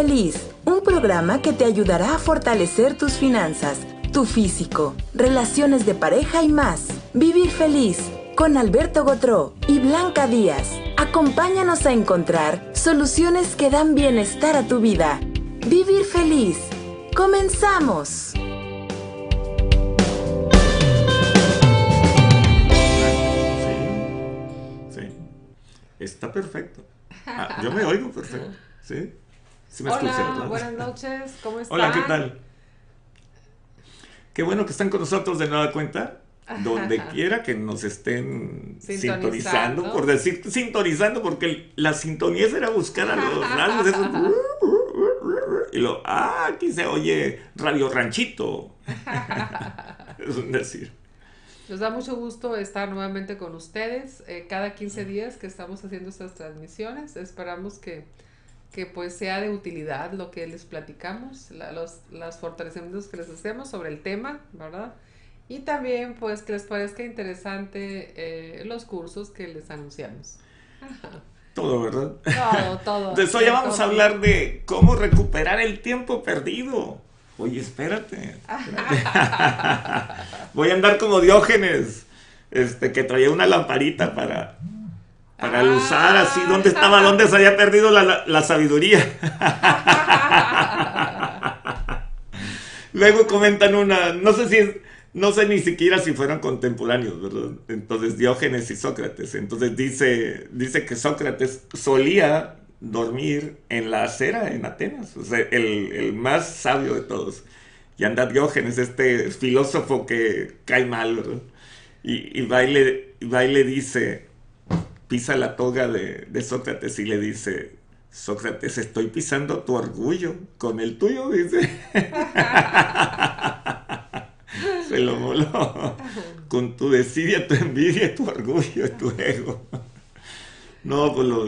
Feliz, un programa que te ayudará a fortalecer tus finanzas, tu físico, relaciones de pareja y más. Vivir Feliz con Alberto Gotró y Blanca Díaz. Acompáñanos a encontrar soluciones que dan bienestar a tu vida. Vivir Feliz. ¡Comenzamos! Sí, sí. Está perfecto. Ah, yo me oigo perfecto. ¿Sí? ¿Sí me escucha, Hola, buenas noches, ¿cómo están? Hola, ¿qué tal? Qué bueno que están con nosotros de nueva cuenta. Donde quiera que nos estén Sintonizando. sintonizando, por decir sintonizando, porque la sintonía será buscar a los radios esos. Y lo, ah, aquí se oye Radio Ranchito. es un decir. Nos da mucho gusto estar nuevamente con ustedes. eh, cada 15 días que estamos haciendo estas transmisiones, esperamos que, que pues sea de utilidad lo que les platicamos, la- los las fortalecimientos que les hacemos sobre el tema, ¿verdad? Y también pues que les parezca interesante eh, los cursos que les anunciamos. Todo, ¿verdad? Todo, todo. Entonces hoy ya vamos todo. a hablar de cómo recuperar el tiempo perdido. Oye, espérate. espérate. Voy a andar como Diógenes, este, que traía una lamparita para, para Ah. usar así. ¿Dónde estaba? ¿Dónde se había perdido la, la- la sabiduría? Luego comentan una, no sé si es, no sé ni siquiera si fueron contemporáneos, ¿verdad? Entonces Diógenes y Sócrates. Entonces dice, dice que Sócrates solía dormir en la acera en Atenas, o sea, el, el más sabio de todos. Y anda Diógenes, este filósofo que cae mal, ¿verdad? Y, y va, y le, y va y le dice, pisa la toga de, de Sócrates y le dice, Sócrates, estoy pisando tu orgullo, con el tuyo, dice. Se lo moló. Con tu desidia, tu envidia, tu orgullo, tu ego. No, pues lo,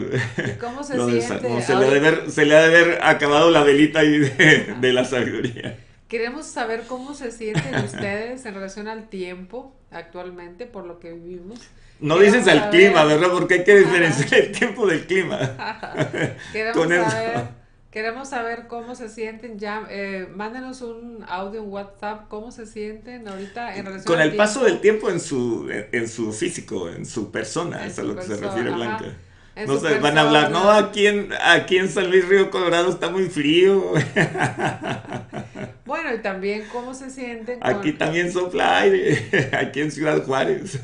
cómo se lo siente? Se le, ha de haber, se le ha de haber acabado la velita ahí de, de la sabiduría. Queremos saber cómo se sienten ustedes en relación al tiempo actualmente por lo que vivimos. No Queremos dices al saber- clima, ¿verdad? Porque hay que diferenciar el tiempo del clima. Queremos saber, queremos saber cómo se sienten ya. Eh, mándenos un audio en WhatsApp, cómo se sienten ahorita en relación Con al el paso del tiempo en su, en, en su físico, en su persona, En es a lo que se refiere. Blanca. No se van a hablar, no, aquí en, aquí en San Luis Río Colorado está muy frío, Bueno, y también cómo se sienten con, aquí también sopla aire, aquí en Ciudad Juárez.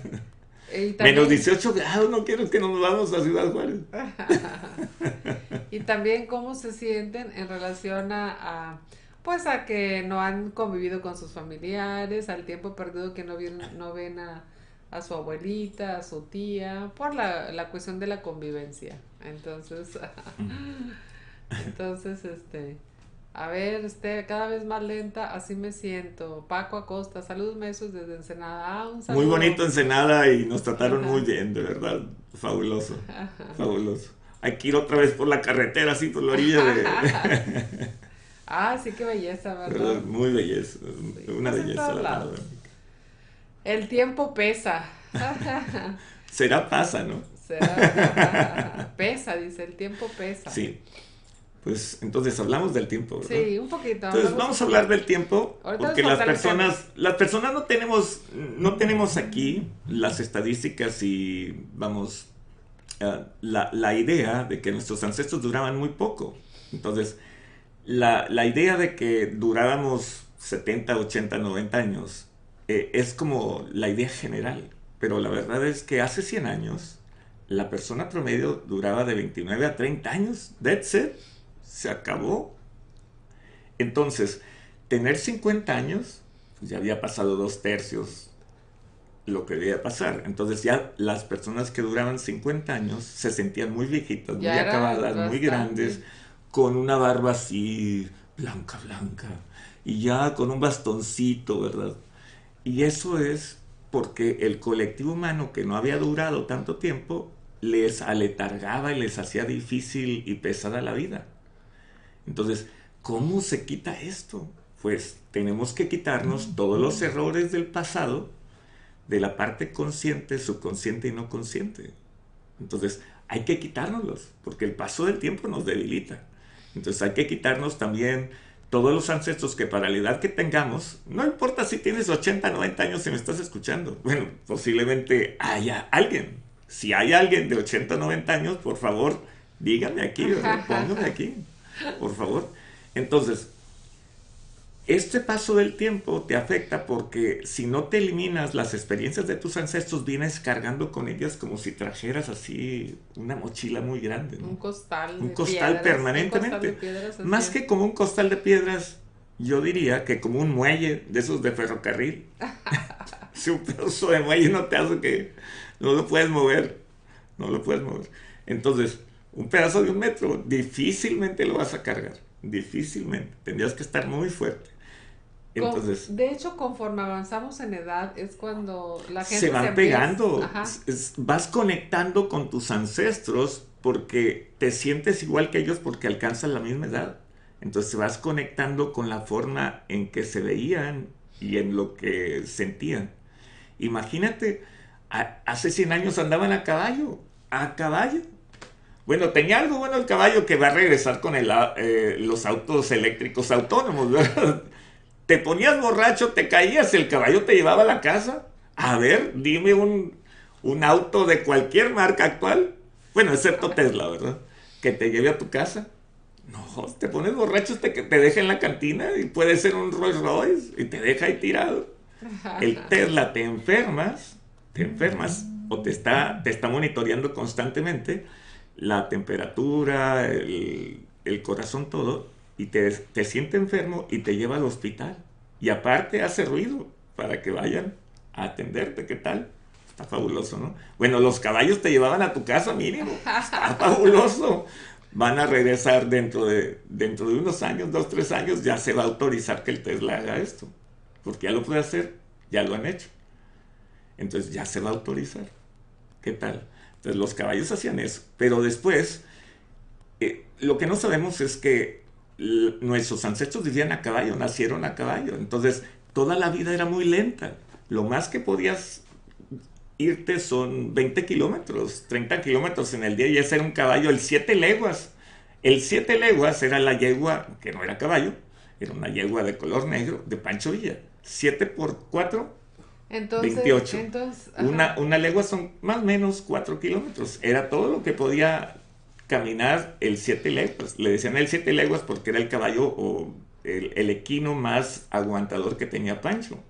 también- Menos 18 grados, no quiero que nos vamos a Ciudad Juárez. Y también cómo se sienten en relación a, a, pues a que no han convivido con sus familiares, al tiempo perdido que no ven, no ven a, a su abuelita, a su tía, por la, la cuestión de la convivencia. Entonces, entonces, este, a ver, este, cada vez más lenta, así me siento. Paco Acosta, saludos mesos desde Ensenada. Ah, un Muy saludo. bonito Ensenada y nos trataron Ajá. muy bien, de verdad. Fabuloso, fabuloso. Hay que ir otra vez por la carretera, así por la orilla de... Ah, sí, qué belleza, ¿verdad? ¿verdad? Muy belleza, una Pues belleza la lados. El tiempo pesa. Será pasa, ¿no? Será- pesa, dice, el tiempo pesa. Sí. Pues entonces hablamos del tiempo, ¿verdad? Sí, un poquito. Entonces vamos a hablar del tiempo Ahorita porque las personas, las personas no tenemos, no tenemos aquí las estadísticas y vamos eh, la, la idea de que nuestros ancestros duraban muy poco. Entonces la, la idea de que durábamos 70, 80, 90 años eh, es como la idea general, pero la verdad es que hace 100 años la persona promedio duraba de 29 a 30 años. That's it. Se acabó. Entonces, tener 50 años, pues ya había pasado dos tercios lo que debía pasar. Entonces ya las personas que duraban 50 años se sentían muy viejitas, muy Ya acabadas, muy grandes, con una barba así blanca, blanca, y ya con un bastoncito, ¿verdad? Y eso es porque el colectivo humano que no había durado tanto tiempo les aletargaba y les hacía difícil y pesada la vida. Entonces, ¿cómo se quita esto? Pues tenemos que quitarnos todos los errores del pasado, de la parte consciente, subconsciente y no consciente. Entonces, hay que quitárnoslos, porque el paso del tiempo nos debilita. Entonces hay que quitarnos también todos los ancestros que para la edad que tengamos, no importa si tienes 80, 90 años y me estás escuchando, bueno, posiblemente haya alguien. Si hay alguien de 80, 90 años, por favor, dígame aquí, póngame aquí, por favor. Entonces, este paso del tiempo te afecta porque si no te eliminas las experiencias de tus ancestros, vienes cargando con ellas como si trajeras así una mochila muy grande. Un costal. Un costal permanentemente. Más que como un costal de piedras, yo diría que como un muelle de esos de ferrocarril. si un pedazo de muelle no te hace que no lo puedes mover. No lo puedes mover. Entonces, un pedazo de un metro difícilmente lo vas a cargar. Difícilmente. Tendrías que estar muy fuerte de hecho, conforme avanzamos en edad, es cuando la gente se van pegando. vas conectando con tus ancestros porque te sientes igual que ellos porque alcanzan la misma edad. Entonces vas conectando con la forma en que se veían y en lo que sentían. Imagínate, hace 100 años andaban a caballo, a caballo. Bueno, tenía algo bueno el caballo que va a regresar con el, eh, los autos eléctricos autónomos, ¿verdad? Te ponías borracho, te caías, el caballo te llevaba a la casa. A ver, dime un, auto de cualquier marca actual, bueno, excepto Tesla, ¿verdad? Que te lleve a tu casa. No, te pones borracho, te, te deja en la cantina y puede ser un Rolls Royce y te deja ahí tirado. El Tesla te enfermas, te enfermas o te está, te está monitoreando constantemente la temperatura, el, el corazón, todo, y te, te siente enfermo y te lleva al hospital. Y aparte hace ruido para que vayan a atenderte. ¿Qué tal? Está fabuloso, ¿no? Bueno, los caballos te llevaban a tu casa mínimo. Está fabuloso. Van a regresar dentro de, dentro de unos años, dos, tres años, ya se va a autorizar que el Tesla haga esto. Porque ya lo puede hacer, ya lo han hecho. Entonces ya se va a autorizar. ¿Qué tal? Entonces los caballos hacían eso. Pero después, eh, lo que no sabemos es que nuestros ancestros vivían a caballo, nacieron a caballo. Entonces, toda la vida era muy lenta. Lo más que podías irte son 20 kilómetros, 30 kilómetros en el día y ese era un caballo, el 7 leguas. El 7 leguas era la yegua, que no era caballo, era una yegua de color negro de Pancho Villa. 7 por 4, entonces, 28. una, una legua son más o menos 4 kilómetros. Era todo lo que podía caminar el siete leguas. Le decían el siete leguas porque era el caballo o el, equino más aguantador que tenía Pancho.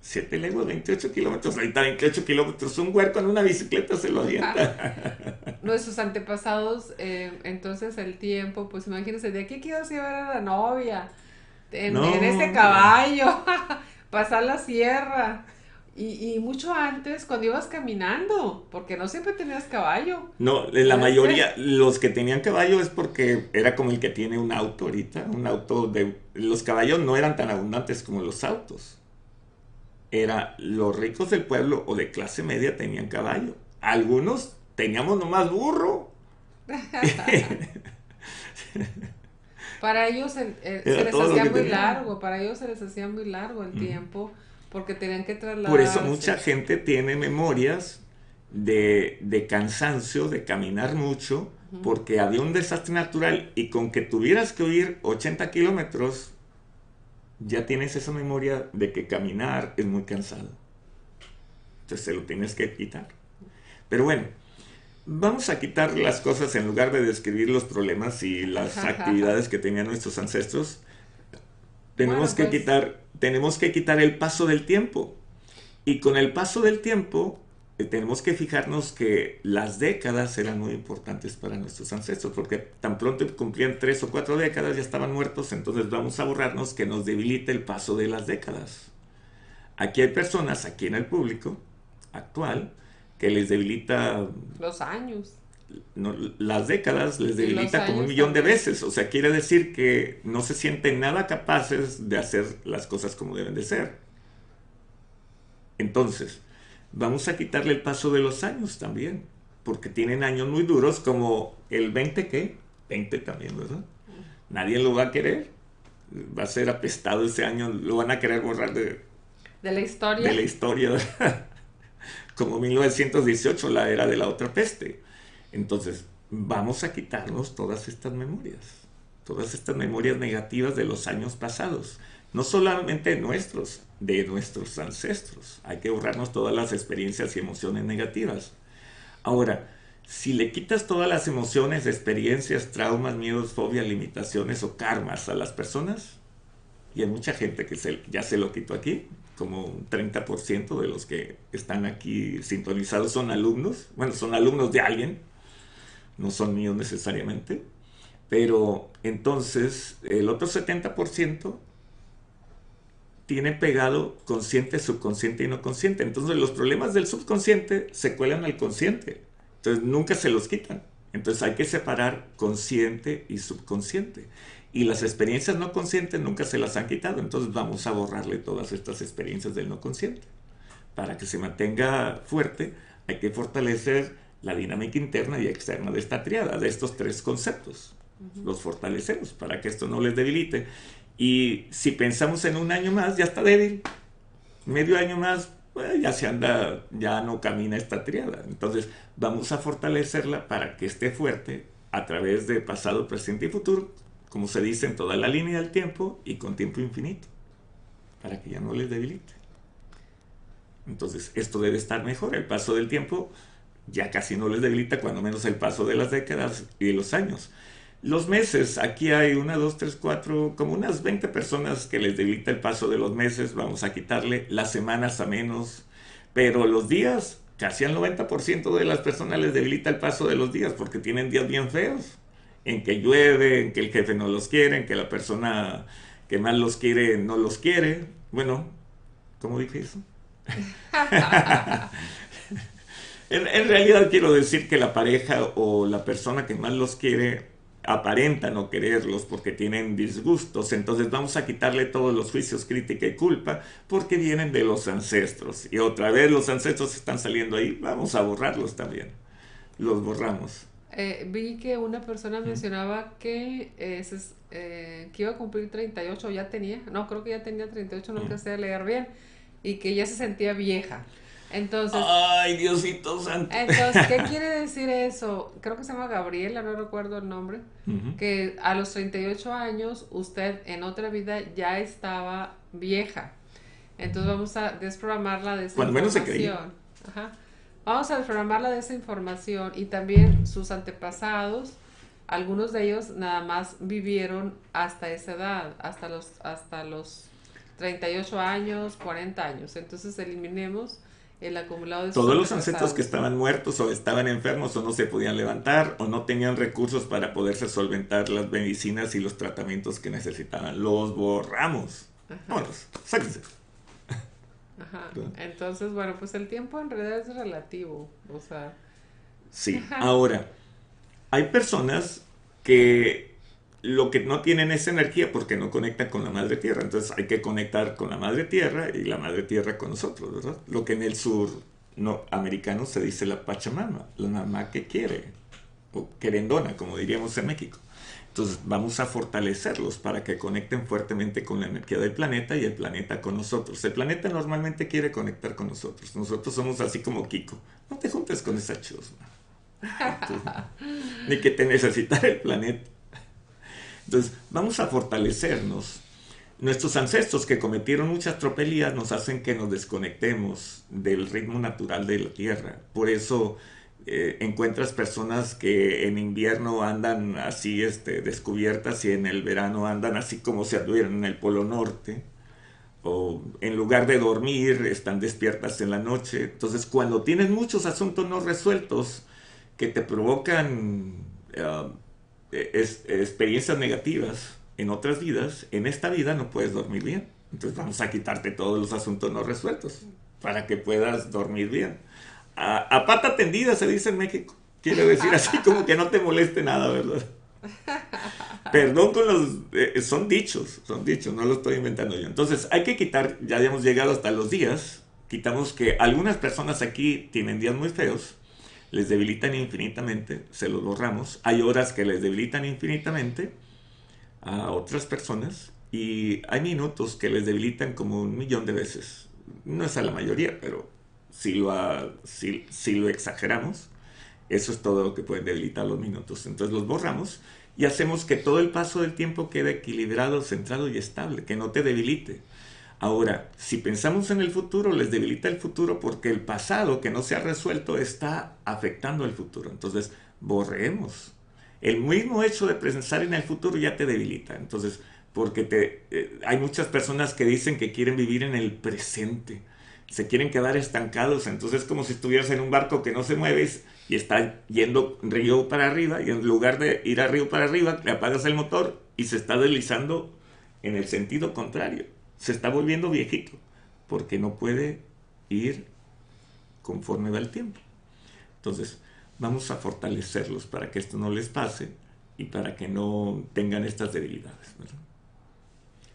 Siete leguas, 28 kilómetros, ahorita 28 kilómetros, un huerco en una bicicleta se lo avienta. Nuestros antepasados, eh, entonces el tiempo, pues imagínense, ¿de aquí quiero llevar a la novia? En, en este caballo, pasar la sierra. Y, mucho antes, cuando ibas caminando, porque no siempre tenías caballo. No, la mayoría, los que tenían caballo es porque era como el que tiene un auto ahorita, un auto de... Los caballos no eran tan abundantes como los autos. Era los ricos del pueblo o de clase media tenían caballo. Algunos teníamos nomás burro. para ellos se les hacía muy largo, para ellos se les hacía muy largo el tiempo porque tenían que trasladar. Por eso mucha gente tiene memorias de, cansancio, de caminar mucho, porque había un desastre natural y con que tuvieras que huir 80 kilómetros, ya tienes esa memoria de que caminar es muy cansado. Entonces se lo tienes que quitar. Pero bueno, vamos a quitar las cosas en lugar de describir los problemas y las actividades que tenían nuestros ancestros. Tenemos que pues, quitar tenemos que quitar el paso del tiempo. Y con el paso del tiempo, eh, tenemos que fijarnos que las décadas eran muy importantes para nuestros ancestros, porque tan pronto cumplían tres o cuatro décadas ya estaban muertos, entonces vamos a borrarnos que nos debilita el paso de las décadas. Aquí hay personas, aquí en el público actual, que les debilita... Los años las décadas les debilita como un millón de veces. O sea, quiere decir que no se sienten nada capaces de hacer las cosas como deben de ser. Entonces, vamos a quitarle el paso de los años también, porque tienen años muy duros como el 20 ¿qué? 20 también, ¿verdad? Nadie lo va a querer. Va a ser apestado ese año, lo van a querer borrar de, de la historia. De la historia. como 1918, la era de la otra peste. Entonces, vamos a quitarnos todas estas memorias, todas estas memorias negativas de los años pasados, no solamente nuestros, de nuestros ancestros. Hay que borrarnos todas las experiencias y emociones negativas. Ahora, si le quitas todas las emociones, experiencias, traumas, miedos, fobias, limitaciones o karmas a las personas, y hay mucha gente que ya se lo quitó aquí, como un 30% de los que están aquí sintonizados son alumnos, bueno, son alumnos de alguien, no son míos necesariamente, pero entonces el otro 70% tiene pegado consciente, subconsciente y no consciente. Entonces los problemas del subconsciente se cuelan al consciente. Entonces nunca se los quitan. Entonces hay que separar consciente y subconsciente. Y las experiencias no conscientes nunca se las han quitado. Entonces vamos a borrarle todas estas experiencias del no consciente. Para que se mantenga fuerte hay que fortalecer la dinámica interna y externa de esta triada, de estos tres conceptos. Los fortalecemos para que esto no les debilite. Y si pensamos en un año más, ya está débil. Medio año más, pues, ya se anda, ya no camina esta triada. Entonces vamos a fortalecerla para que esté fuerte a través de pasado, presente y futuro, como se dice en toda la línea del tiempo y con tiempo infinito, para que ya no les debilite. Entonces esto debe estar mejor. El paso del tiempo ya casi no les debilita, cuando menos el paso de las décadas y los años. Los meses, aquí hay una, dos, tres, cuatro, como unas 20 personas que les debilita el paso de los meses, vamos a quitarle las semanas a menos, pero los días, casi al 90% de las personas les debilita el paso de los días porque tienen días bien feos, en que llueve, en que el jefe no los quiere, en que la persona que más los quiere no los quiere. Bueno, ¿cómo dije eso? en, en realidad quiero decir que la pareja o la persona que más los quiere aparenta no quererlos porque tienen disgustos, entonces vamos a quitarle todos los juicios, crítica y culpa porque vienen de los ancestros. Y otra vez los ancestros están saliendo ahí, vamos a borrarlos también. Los borramos. Eh, vi que una persona mencionaba que, eh, eh, que iba a cumplir 38, ya tenía, no, creo que ya tenía 38, no sé leer bien, y que ya se sentía vieja. Entonces. Ay, Diosito santo. Entonces, ¿qué quiere decir eso? Creo que se llama Gabriela, no recuerdo el nombre. Que a los 38 años usted en otra vida ya estaba vieja. Entonces vamos a desprogramarla de esa Cuando. Ajá. Vamos a desprogramarla de esa información y también sus antepasados. Algunos de ellos nada más vivieron hasta esa edad, hasta los, hasta los 38 años, 40 años. Entonces eliminemos el acumulado de Todos los ancestros que estaban muertos o estaban enfermos o no se podían levantar o no tenían recursos para poderse solventar las medicinas y los tratamientos que necesitaban, los borramos. Vámonos, sáquense. Ajá. Entonces, bueno, pues el tiempo en realidad es relativo, o sea. Sí, ahora, hay personas que lo que no tienen esa energía porque no conectan con la madre tierra. Entonces hay que conectar con la madre tierra y la madre tierra con nosotros, ¿verdad? Lo que en el sur no, americano se dice la Pachamama, la mamá que quiere, o querendona, como diríamos en México. Entonces vamos a fortalecerlos para que conecten fuertemente con la energía del planeta y el planeta con nosotros. El planeta normalmente quiere conectar con nosotros. Nosotros somos así como Kiko. No te juntes con esa chusma. Ni que te necesita el planeta. Entonces, vamos a fortalecernos. Nuestros ancestros que cometieron muchas tropelías nos hacen que nos desconectemos del ritmo natural de la Tierra. Por eso eh, encuentras personas que en invierno andan así este, descubiertas y en el verano andan así como si anduvieran en el Polo Norte. O en lugar de dormir, están despiertas en la noche. Entonces, cuando tienes muchos asuntos no resueltos que te provocan... Eh, es, experiencias negativas en otras vidas, en esta vida no puedes dormir bien. Entonces vamos a quitarte todos los asuntos no resueltos para que puedas dormir bien. A, pata tendida se dice en México. Quiere decir así como que no te moleste nada, ¿verdad? Perdón con los... Eh, son dichos, son dichos, no lo estoy inventando yo. Entonces hay que quitar, ya habíamos llegado hasta los días, quitamos que algunas personas aquí tienen días muy feos les debilitan infinitamente, se los borramos. Hay horas que les debilitan infinitamente a otras personas y hay minutos que les debilitan como un millón de veces. No es a la mayoría, pero si lo, si, lo exageramos. Eso es todo lo que puede debilitar los minutos. Entonces los borramos y hacemos que todo el paso del tiempo quede equilibrado, centrado y estable, que no te debilite. Ahora, si pensamos en el futuro, les debilita el futuro porque el pasado que no se ha resuelto está afectando el futuro. Entonces, borremos. El mismo hecho de pensar en el futuro ya te debilita. Entonces, porque eh, hay muchas personas que dicen que quieren vivir en el presente, se quieren quedar estancados, entonces es como si estuvieras en un barco que no se mueve y está yendo río para arriba y en lugar de ir a río para arriba, le apagas el motor y se está deslizando en el sentido contrario, se está volviendo viejito porque no puede ir conforme va el tiempo. Entonces, vamos a fortalecerlos para que esto no les pase y para que no tengan estas debilidades.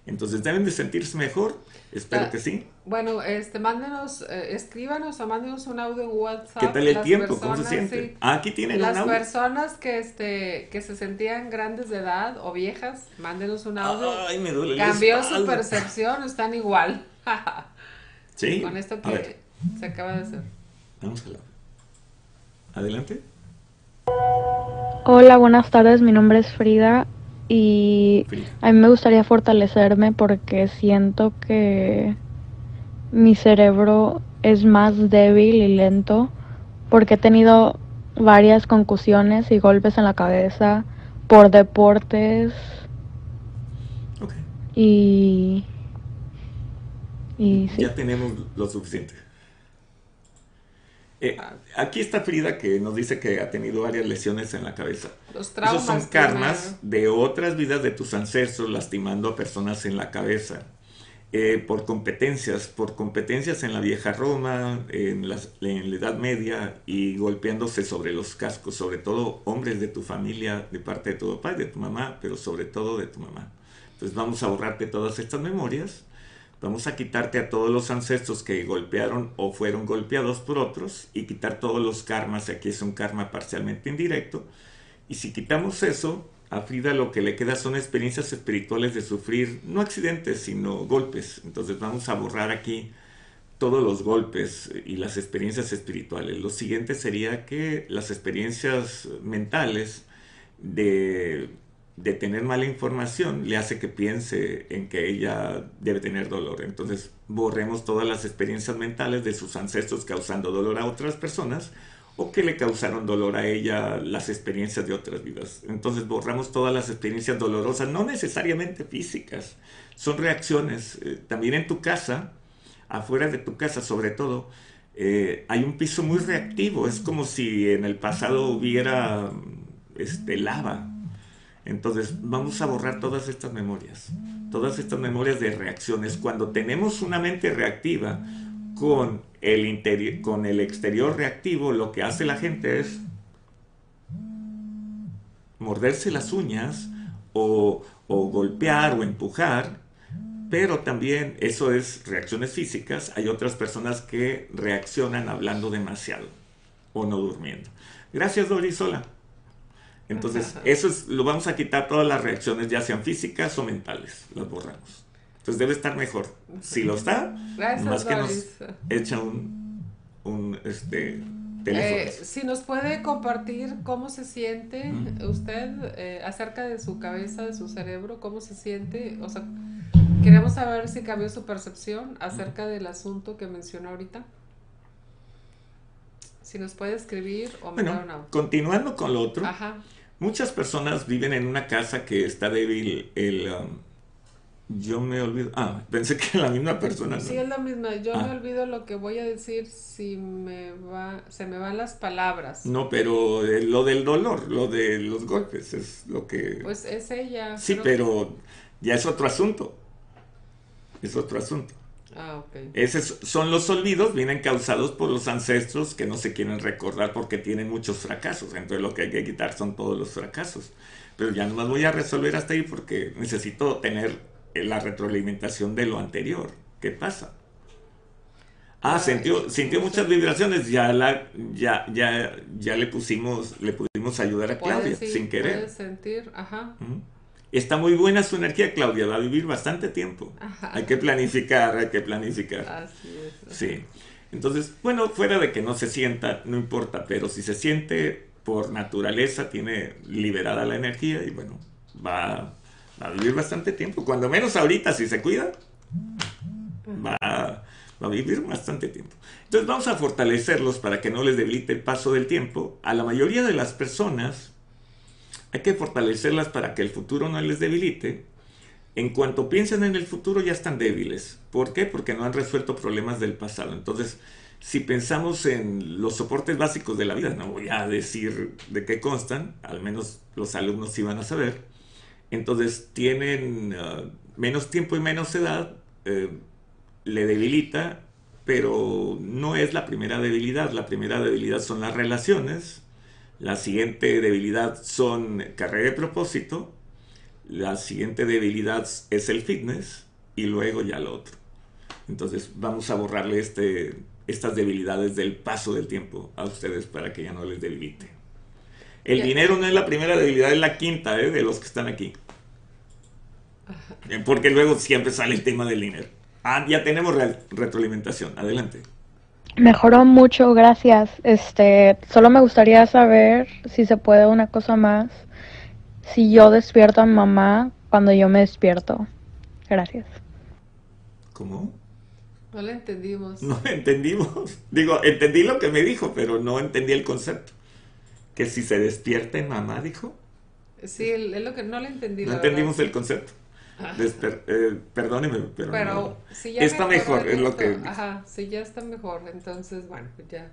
Entonces deben de sentirse mejor, espero ah, que sí. Bueno, este, mándenos, eh, escríbanos o mándenos un audio en WhatsApp. ¿Qué tal el tiempo? ¿Cómo se siente? Ah, aquí tienen Las personas que, este, que se sentían grandes de edad o viejas, mándenos un audio. Ay, me duele Cambió su percepción, están igual. sí. Con esto que se acaba de hacer. Vamos a Adelante. Hola, buenas tardes. Mi nombre es Frida y a mí me gustaría fortalecerme porque siento que mi cerebro es más débil y lento porque he tenido varias concusiones y golpes en la cabeza por deportes y y ya tenemos lo suficiente eh, aquí está Frida que nos dice que ha tenido varias lesiones en la cabeza. Los traumas. Esos son karmas de otras vidas de tus ancestros lastimando a personas en la cabeza. Eh, por competencias, por competencias en la vieja Roma, en, la Edad Media y golpeándose sobre los cascos, sobre todo hombres de tu familia, de parte de tu papá y de tu mamá, pero sobre todo de tu mamá. Entonces vamos a borrarte todas estas memorias Vamos a quitarte a todos los ancestros que golpearon o fueron golpeados por otros y quitar todos los karmas. Aquí es un karma parcialmente indirecto. Y si quitamos eso, a Frida lo que le queda son experiencias espirituales de sufrir, no accidentes, sino golpes. Entonces vamos a borrar aquí todos los golpes y las experiencias espirituales. Lo siguiente sería que las experiencias mentales de de tener mala información le hace que piense en que ella debe tener dolor. Entonces borremos todas las experiencias mentales de sus ancestros causando dolor a otras personas o que le causaron dolor a ella las experiencias de otras vidas. Entonces borramos todas las experiencias dolorosas, no necesariamente físicas, son reacciones. Eh, también en tu casa, afuera de tu casa sobre todo, eh, hay un piso muy reactivo, es como si en el pasado hubiera este, lava entonces vamos a borrar todas estas memorias, todas estas memorias de reacciones. Cuando tenemos una mente reactiva con el, con el exterior reactivo, lo que hace la gente es morderse las uñas o, o golpear o empujar, pero también eso es reacciones físicas. Hay otras personas que reaccionan hablando demasiado o no durmiendo. Gracias, Dorisola. Entonces, eso es, lo vamos a quitar todas las reacciones, ya sean físicas o mentales, las borramos. Entonces debe estar mejor. Si lo está, más que nos echa un, un este, teléfono. Eh, si nos puede compartir cómo se siente usted eh, acerca de su cabeza, de su cerebro, cómo se siente, o sea, queremos saber si cambió su percepción acerca del asunto que mencionó ahorita. Si nos puede escribir o mandar una... Continuando con lo otro, Ajá. Muchas personas viven en una casa que está débil el... Um, yo me olvido... Ah, pensé que era la misma persona. Sí, es la misma. Yo me ah. olvido lo que voy a decir si me va... Se me van las palabras. No, pero eh, lo del dolor, lo de los golpes, es lo que... Pues es ella. Sí, pero ya es otro asunto. Es otro asunto. Ah. Esos son los olvidos, vienen causados por los ancestros que no se quieren recordar porque tienen muchos fracasos. Entonces lo que hay que quitar son todos los fracasos. Pero ya no más voy a resolver hasta ahí porque necesito tener la retroalimentación de lo anterior. ¿Qué pasa? Ah, sintió, sintió muchas vibraciones, ya la, ya, ya, ya le pusimos, le pudimos ayudar a Claudia sin querer. sentir, ajá. Está muy buena su energía, Claudia, va a vivir bastante tiempo. Hay que planificar, hay que planificar. Así es. Sí. Entonces, bueno, fuera de que no se sienta, no importa, pero si se siente, por naturaleza tiene liberada la energía y bueno, va, a vivir bastante tiempo. Cuando menos ahorita, si se cuida, va, va a vivir bastante tiempo. Entonces vamos a fortalecerlos para que no les debilite el paso del tiempo. A la mayoría de las personas hay que fortalecerlas para que el futuro no les debilite. En cuanto piensen en el futuro ya están débiles. ¿Por qué? Porque no han resuelto problemas del pasado. Entonces, si pensamos en los soportes básicos de la vida, no voy a decir de qué constan, al menos los alumnos sí van a saber, entonces tienen ah, menos tiempo y menos edad, eh, le debilita, pero no es la primera debilidad, la primera debilidad son las relaciones, la siguiente debilidad son carrera de propósito, la siguiente debilidad es el fitness y luego ya lo otro. Entonces vamos a borrarle este estas debilidades del paso del tiempo a ustedes para que ya no les debilite. El dinero no es la primera debilidad, es la quinta ¿eh? de los que están aquí. Porque luego siempre sale el tema del dinero. Ah, ya tenemos retroalimentación. Adelante. Mejoró mucho, gracias. Este, solo me gustaría saber si se puede una cosa más. Si yo despierto a mamá cuando yo me despierto. Gracias. ¿Cómo? No lo entendimos. No lo entendimos. Digo, entendí lo que me dijo, pero no entendí el concepto. Que si se despierta en mamá, dijo. Sí, es lo que no le entendí. No entendimos el concepto. Eh, perdóneme, pero, pero si ya está mejor, es lo que... Ajá, sí, ya está mejor. Entonces, bueno, pues ya.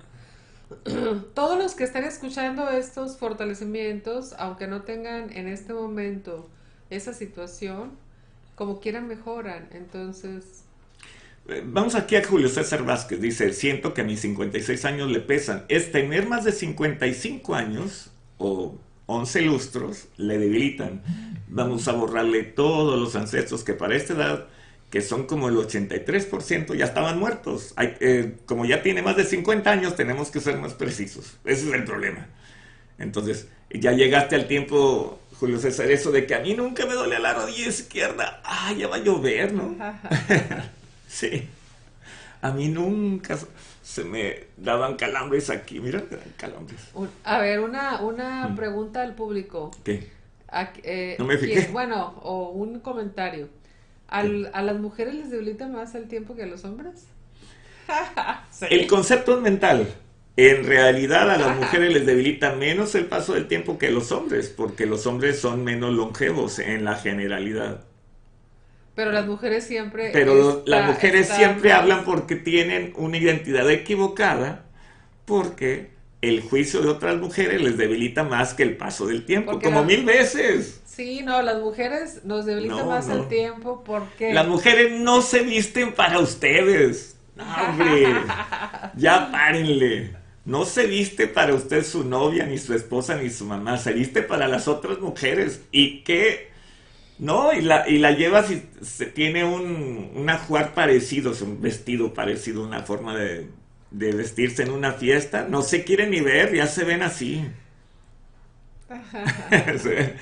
Todos los que están escuchando estos fortalecimientos, aunque no tengan en este momento esa situación, como quieran mejoran. Entonces, Vamos aquí a Julio César Vázquez. Dice, siento que a mis 56 años le pesan. Es tener más de 55 años o 11 lustros le debilitan. Vamos a borrarle todos los ancestros que para esta edad, que son como el 83%, ya estaban muertos. Eh, como ya tiene más de 50 años, tenemos que ser más precisos. Ese es el problema. Entonces, ya llegaste al tiempo, Julio César, eso de que a mí nunca me duele la rodilla izquierda. Ah, ya va a llover, ¿no? Sí. A mí nunca se me daban calambres aquí. Mira, calambres. A ver, una, una mm. pregunta al público. ¿Qué? Eh, no me fijé. Bueno, o un comentario. ¿A las mujeres les debilita más el tiempo que a los hombres? El concepto es mental. En realidad a las mujeres les debilita menos el paso del tiempo que a los hombres, porque los hombres son menos longevos en la generalidad. Pero las mujeres siempre... Pero las mujeres siempre hablan porque tienen una identidad equivocada, porque el juicio de otras mujeres les debilita más que el paso del tiempo, como mil veces. Sí, no, las mujeres nos debilitan más el tiempo porque... Las mujeres no se visten para ustedes. No, hombre, ya párenle. No se viste para usted su novia, ni su esposa, ni su mamá. Se viste para las otras mujeres. ¿Y qué no, y la, y la llevas y se tiene un, un ajuar parecido, un vestido parecido, una forma de, vestirse en una fiesta. No se quieren ni ver, ya se ven así.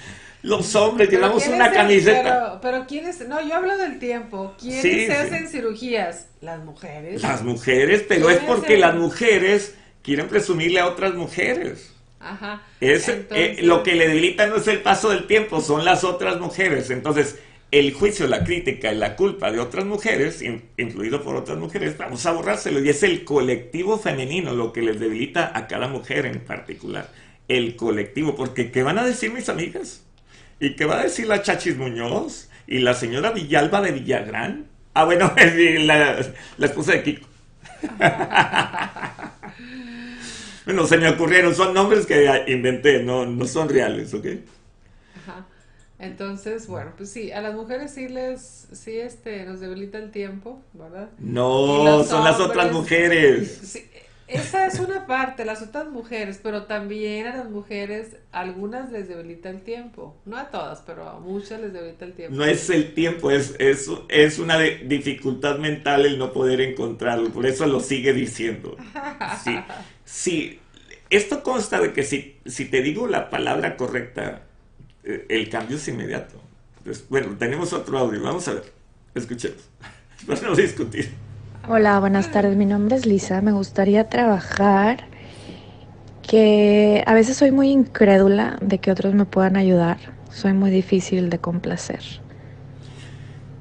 Los hombres llevamos una camiseta. Pero, pero ¿quiénes? No, yo hablo del tiempo. ¿Quiénes se hacen cirugías? Las mujeres. Las mujeres, pero es porque las mujeres quieren presumirle a otras mujeres. Ajá. Es, eh, lo que le debilita no es el paso del tiempo, son las otras mujeres. Entonces, el juicio, la crítica y la culpa de otras mujeres, influido por otras mujeres, vamos a borrárselo. Y es el colectivo femenino lo que les debilita a cada mujer en particular. El colectivo, porque ¿qué van a decir mis amigas? ¿Y qué va a decir la Chachis Muñoz? ¿Y la señora Villalba de Villagrán? Ah, bueno, la, la esposa de Kiko. Bueno, se me ocurrieron, son nombres que inventé, no, no son reales, ¿ok? Ajá. Entonces, bueno, pues sí, a las mujeres sí les, sí, este, nos debilita el tiempo, ¿verdad? No, son las otras mujeres. Sí, esa es una parte, las otras mujeres, pero también a las mujeres, algunas les debilita el tiempo. No a todas, pero a muchas les debilita el tiempo. No es el tiempo, es, es, es una dificultad mental el no poder encontrarlo. Por eso lo sigue diciendo. Sí, sí. Esto consta de que si, si te digo la palabra correcta, eh, el cambio es inmediato. bueno, tenemos otro audio. Vamos a ver. Escuchemos. Vamos a discutir. Hola, buenas tardes. Mi nombre es Lisa. Me gustaría trabajar que a veces soy muy incrédula de que otros me puedan ayudar. Soy muy difícil de complacer.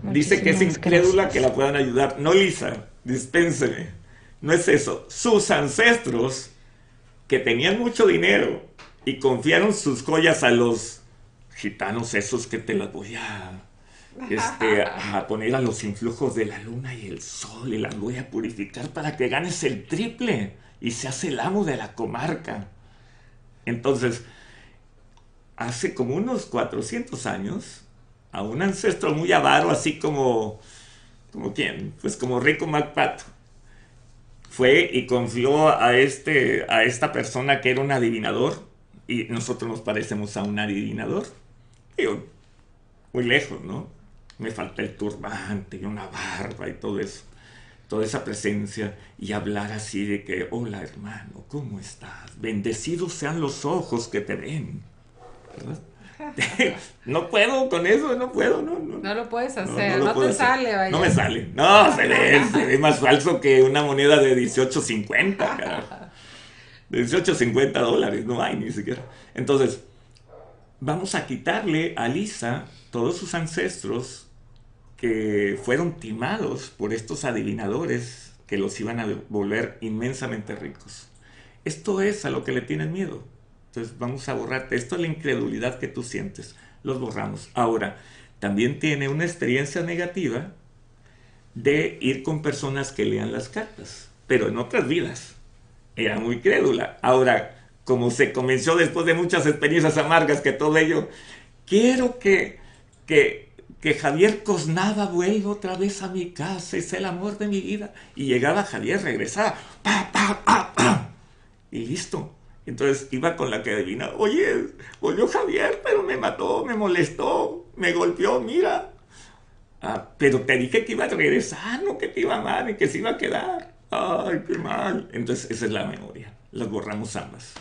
Dice que es incrédula que la puedan ayudar. No, Lisa, dispénseme. No es eso. Sus ancestros, que tenían mucho dinero y confiaron sus joyas a los gitanos esos que te las voy a, este, a poner a los influjos de la luna y el sol y las voy a purificar para que ganes el triple y seas el amo de la comarca. Entonces, hace como unos 400 años, a un ancestro muy avaro, así como, como quién, pues como Rico MacPato, fue y confió a, este, a esta persona que era un adivinador, y nosotros nos parecemos a un adivinador. muy lejos, ¿no? Me falta el turbante y una barba y todo eso toda esa presencia y hablar así de que, hola hermano, ¿cómo estás? Bendecidos sean los ojos que te ven. no puedo con eso, no puedo, no. No, no lo puedes hacer, no, te sale, vaya. No me sale, no, se ve, se ve más falso que una moneda de 18.50, carajo. De 18.50 dólares, no hay ni siquiera. Entonces, vamos a quitarle a Lisa todos sus ancestros que fueron timados por estos adivinadores que los iban a volver inmensamente ricos. Esto es a lo que le tienen miedo. Entonces vamos a borrarte. Esto es la incredulidad que tú sientes. Los borramos. Ahora, también tiene una experiencia negativa de ir con personas que lean las cartas, pero en otras vidas. Era muy crédula. Ahora, como se convenció después de muchas experiencias amargas que todo ello, quiero que, que que Javier Cosnada vuelva otra vez a mi casa, es el amor de mi vida. Y llegaba Javier, regresaba, pa, pa, pa, pa, y listo. Entonces iba con la que adivina, oye, volvió Javier, pero me mató, me molestó, me golpeó, mira. Ah, pero te dije que iba a regresar, no que te iba a y que se iba a quedar. Ay, qué mal. Entonces esa es la memoria, las borramos ambas.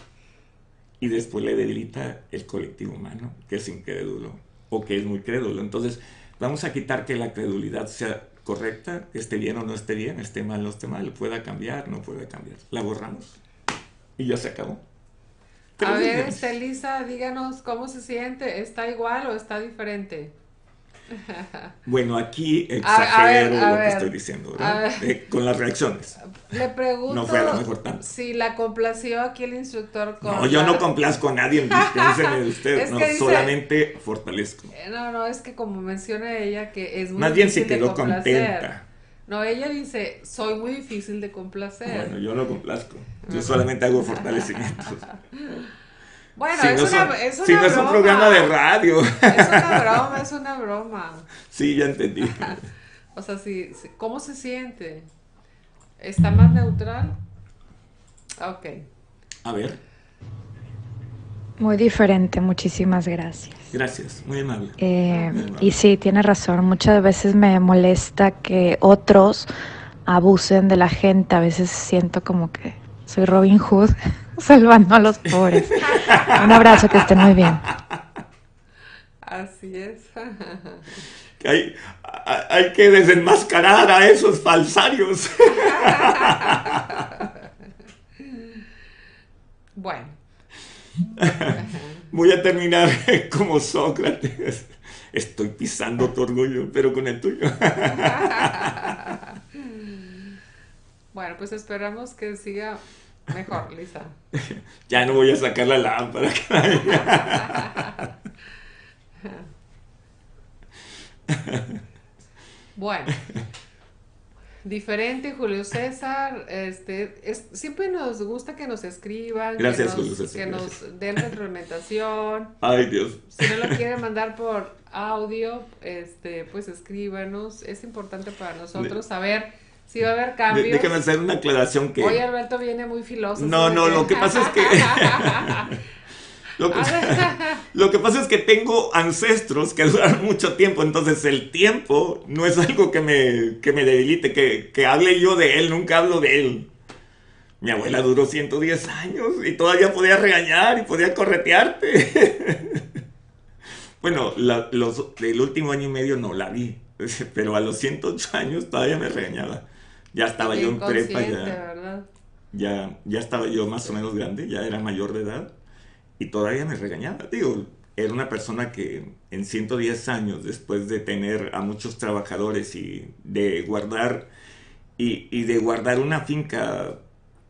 Y después le debilita el colectivo humano, que es incrédulo o que es muy crédulo. Entonces, vamos a quitar que la credulidad sea correcta, que esté bien o no esté bien, esté mal o no esté mal, pueda cambiar, no puede cambiar. La borramos y ya se acabó. a ver, Elisa, díganos cómo se siente. ¿Está igual o está diferente? Bueno, aquí exagero lo que estoy diciendo, eh, con las reacciones. Le pregunto no fue a lo mejor tanto. si la complació aquí el instructor con No, yo no complazco a nadie, dispénseme de usted, no, solamente fortalezco. Eh, no, no, es que como menciona ella que es muy Más bien se quedó contenta. No, ella dice, soy muy difícil de complacer. Bueno, yo no complazco, yo solamente hago fortalecimientos. Bueno, es, una, es, una, si no es un programa de radio. Es una broma, es una broma. Sí, ya entendí. o sea, si, ¿cómo se siente? ¿Está más neutral? Ok. A ver. Muy diferente, muchísimas gracias. Gracias, muy amable. Eh, y sí, tiene razón, muchas veces me molesta que otros abusen de la gente, a veces siento como que soy Robin Hood salvando a los pobres. Un abrazo, que estén muy bien. Así es. hay, hay que desenmascarar a esos falsarios. Bueno. Voy a terminar como Sócrates. Estoy pisando tu orgullo, pero con el tuyo. Bueno, pues esperamos que siga mejor, Lisa. ya no voy a sacar la lámpara. bueno. Diferente, Julio César. Este, es, siempre nos gusta que nos escriban. Gracias, que nos, Julio Que nos den retroalimentación. Ay, Dios. Si no lo quieren mandar por audio, este, pues escríbanos. Es importante para nosotros saber Sí va a haber cambios. Déjame hacer una aclaración que... Hoy Alberto viene muy filoso. No, no, lo que pasa es que... lo, que pasa es que tengo ancestros que duran mucho tiempo, entonces el tiempo no es algo que me, que me debilite, que, que hable yo de él, nunca hablo de él. Mi abuela duró 110 años y todavía podía regañar y podía corretearte. bueno, los, el último año y medio no la vi, pero a los 108 años todavía me regañaba. Ya estaba yo en prepa ya. ya, ya estaba yo más o menos grande, ya era mayor de edad, y todavía me regañaba. Digo, era una persona que en 110 años, después de tener a muchos trabajadores y de guardar, y, y de guardar una finca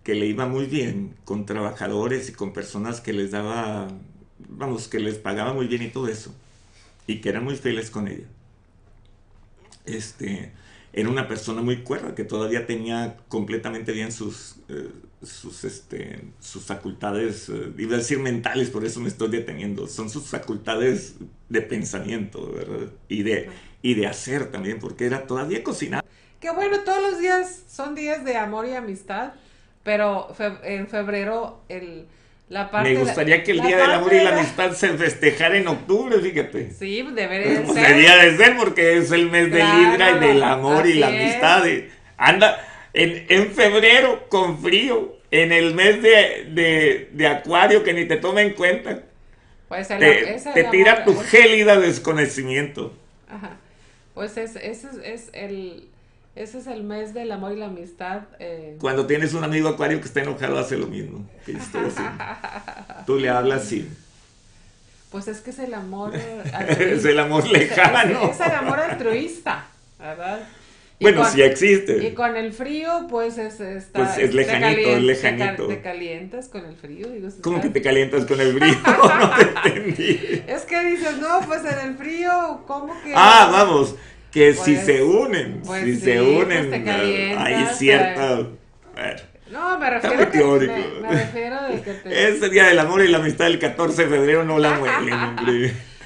que le iba muy bien, con trabajadores y con personas que les daba, vamos, que les pagaba muy bien y todo eso, y que eran muy fieles con ella. Este, era una persona muy cuerda, que todavía tenía completamente bien sus, eh, sus, este, sus facultades, eh, iba a decir mentales, por eso me estoy deteniendo, son sus facultades de pensamiento, ¿verdad? Y de, y de hacer también, porque era todavía cocinar. Que bueno, todos los días son días de amor y amistad, pero en febrero el me gustaría que el Día del Amor y la Amistad se festejara en octubre, fíjate. Sí, debería ser. Debería de ser porque es el mes de Libra y del amor y la amistad. Anda en, en, febrero con frío, en el mes de, de, Acuario que ni te toma en cuenta. Pues el, te, te tira tu gélida desconocimiento. Ajá. Pues ese es, es el ese es el mes del amor y la amistad. Eh. Cuando tienes un amigo acuario que está enojado, hace lo mismo. Tú le hablas así. Pues es que es el amor. es el amor lejano. Es, el amor altruista, ¿verdad? bueno, sí existe. Y con el frío, pues es, está, pues es lejanito, es lejanito. Te, calientas con el frío. Digo, ¿Cómo que te calientas con el frío? no te entendí. Es que dices, no, pues en el frío, ¿cómo que...? Ah, vamos, que si pues, se unen, pues si se pues unen, hay cierta... no, me refiero, que, me, refiero de que te... Ese Día del Amor y la Amistad del 14 de febrero no la muelen, hombre.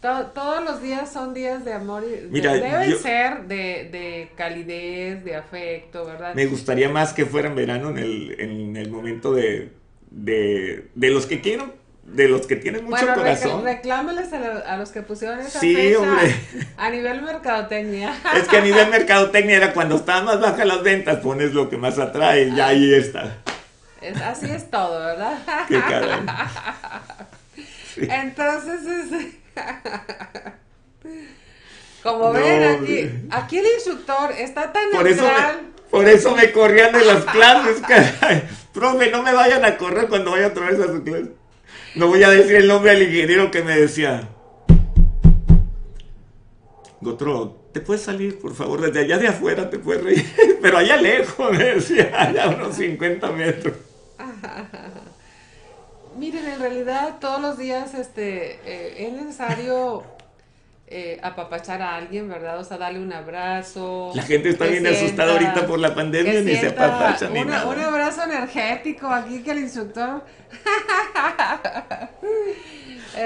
todos los días son días de amor y Mira, deben ser de, de, calidez, de afecto, ¿verdad? Me gustaría más que fuera en verano en el, en el momento de, de, de los que quiero de los que tienen mucho bueno, corazón. reclámeles a, los que pusieron esa sí, fecha hombre. a nivel mercadotecnia. Es que a nivel mercadotecnia era cuando estaban más bajas las ventas, pones lo que más atrae y ahí está. Es, así es todo, ¿verdad? Qué caray. Entonces, es... como ven, aquí, aquí el instructor está tan por Eso me, por eso me corrían de las clases, caray. Profe, no me vayan a correr cuando vaya otra vez a su clase. No voy a decir el nombre del ingeniero que me decía. Gotro, ¿te puedes salir, por favor? Desde allá de afuera te puedes reír. Pero allá lejos, me decía, allá unos 50 metros. Miren, en realidad todos los días este, eh, es necesario eh, apapachar a alguien, ¿verdad? O sea, darle un abrazo. La gente está bien asustada ahorita por la pandemia, ni se apapachan ni nada. Un abrazo energético aquí que el instructor.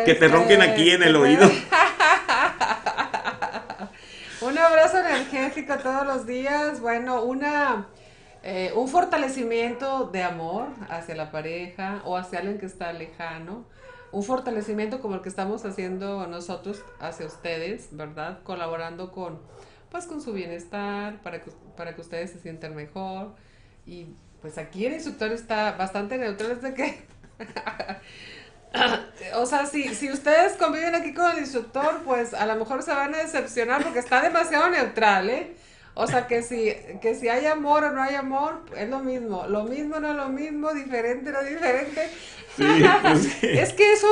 que te rompen aquí en el oído. un abrazo energético todos los días. Bueno, una. Eh, un fortalecimiento de amor hacia la pareja o hacia alguien que está lejano un fortalecimiento como el que estamos haciendo nosotros hacia ustedes, ¿verdad? Colaborando con, pues, con su bienestar, para que, para que ustedes se sientan mejor. Y pues aquí el instructor está bastante neutral desde que... o sea, si, si ustedes conviven aquí con el instructor, pues a lo mejor se van a decepcionar porque está demasiado neutral, ¿eh? O sea, que si, que si hay amor o no hay amor, es lo mismo. Lo mismo no es lo mismo, diferente no diferente. Pues es que eso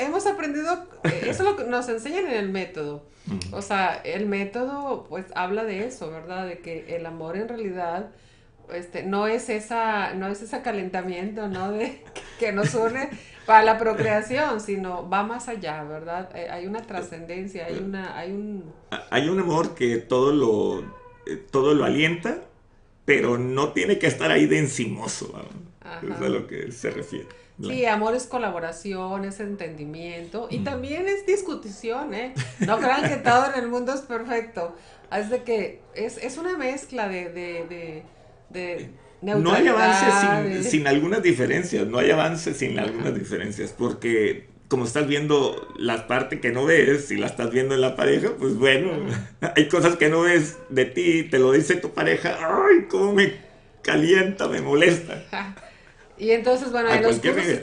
hemos, aprendido, eso es lo que nos enseñan en el método. O sea, el método pues habla de eso, ¿verdad? De que el amor en realidad este, no es esa, no es ese calentamiento, ¿no? De que nos une para la procreación, sino va más allá, ¿verdad? Eh, hay una trascendencia, hay una, hay un hay un amor que todo lo eh, todo lo alienta, pero no tiene que estar ahí de encimoso, es a lo que se refiere. Sí, amor es colaboración, es entendimiento y también es discusión, ¿eh? No crean que todo en el mundo es perfecto. Es de que es, es una mezcla de, de, de, No hay avance sin, sin, algunas diferencias, no hay avance sin algunas diferencias, porque como estás viendo la parte que no ves y la estás viendo en la pareja, pues bueno, hay cosas que no ves de ti, te lo dice tu pareja, ay, cómo me calienta, me molesta. Y entonces, bueno, en los cursos,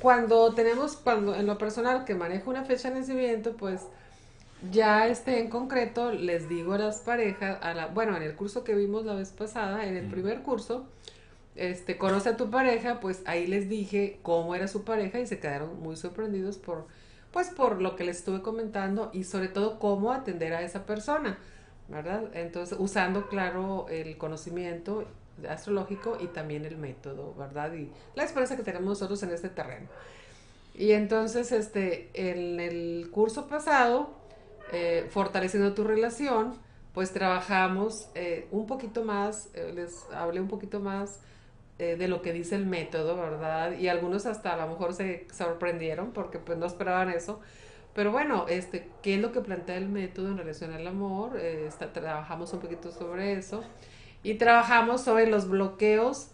cuando tenemos, cuando en lo personal que manejo una fecha de nacimiento, pues ya este en concreto les digo a las parejas, a la, bueno, en el curso que vimos la vez pasada, en el primer curso, este, conoce a tu pareja, pues ahí les dije cómo era su pareja y se quedaron muy sorprendidos por, pues por lo que les estuve comentando y sobre todo cómo atender a esa persona, ¿verdad? Entonces, usando, claro, el conocimiento astrológico y también el método, ¿verdad? Y la experiencia que tenemos nosotros en este terreno. Y entonces, este, en el curso pasado, eh, fortaleciendo tu relación, pues trabajamos eh, un poquito más, eh, les hablé un poquito más de lo que dice el método, ¿verdad? Y algunos hasta a lo mejor se sorprendieron porque pues no esperaban eso. Pero bueno, este, ¿qué es lo que plantea el método en relación al amor? Está, trabajamos un poquito sobre eso. Y trabajamos sobre los bloqueos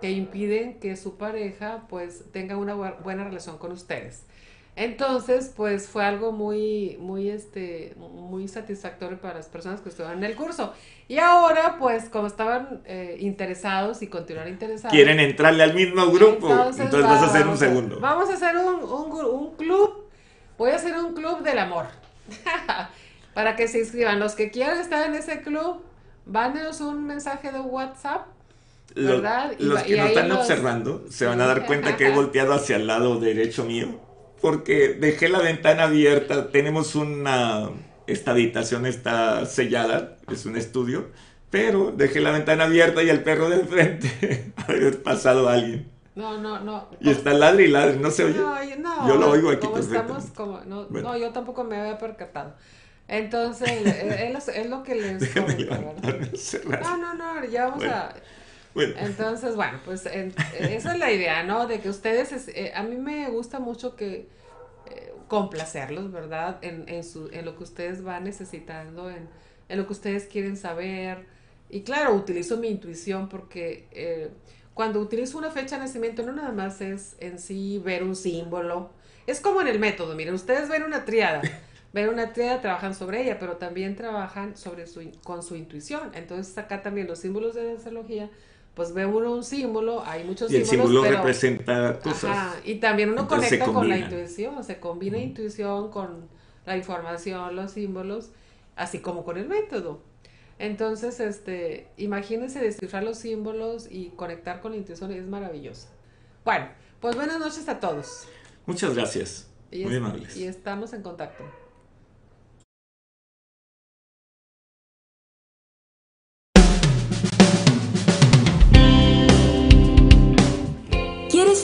que impiden que su pareja pues tenga una buena relación con ustedes. Entonces, pues fue algo muy, muy, este, muy satisfactorio para las personas que estuvieron en el curso. Y ahora, pues, como estaban eh, interesados y continuar interesados. Quieren entrarle al mismo grupo. Entonces, vas a hacer un segundo. Vamos a hacer un, un, un club. Voy a hacer un club del amor. para que se inscriban. Los que quieran estar en ese club, mándenos un mensaje de WhatsApp. ¿verdad? Los, que nos están observando se van a dar cuenta que he volteado hacia el lado derecho mío. Porque dejé la ventana abierta. Tenemos una. Esta habitación está sellada, es un estudio. Pero dejé la ventana abierta y el perro del frente haber pasado a alguien. No, no, no. Y está ladri y ladri, ¿no se oye? No, no, yo lo oigo aquí estamos como, no, no, yo tampoco me había percatado. Entonces, es, lo que les... no, no, no, ya vamos a... Bueno. Entonces, bueno, pues esa es la idea, ¿no? De que ustedes, eh, a mí me gusta mucho que eh, complacerlos, ¿verdad? En, en, su, en lo que ustedes van necesitando, en, en, lo que ustedes quieren saber. Y claro, utilizo mi intuición porque eh, cuando utilizo una fecha de nacimiento no nada más es en sí ver un símbolo. Es como en el método, miren, ustedes ven una triada. ver una tríada, trabajan sobre ella, pero también trabajan sobre su, con su intuición. Entonces acá también los símbolos de la astrología, pues ve uno un símbolo, hay muchos y símbolos. El símbolo representa cosas. Ajá, y también uno conecta con la intuición, se combina intuición con la información, los símbolos, así como con el método. Entonces, este, imagínense descifrar los símbolos y conectar con la intuición es maravilloso. Bueno, pues buenas noches a todos. Muchas gracias. Muy amables. Y estamos en contacto.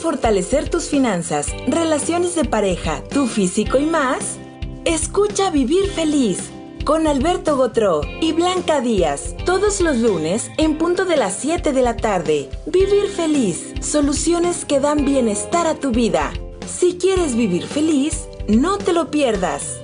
Fortalecer tus finanzas, relaciones de pareja, tu físico y más? Escucha Vivir Feliz con Alberto Gotró y Blanca Díaz todos los lunes en punto de las 7 de la tarde. Vivir Feliz, soluciones que dan bienestar a tu vida. Si quieres vivir feliz, no te lo pierdas.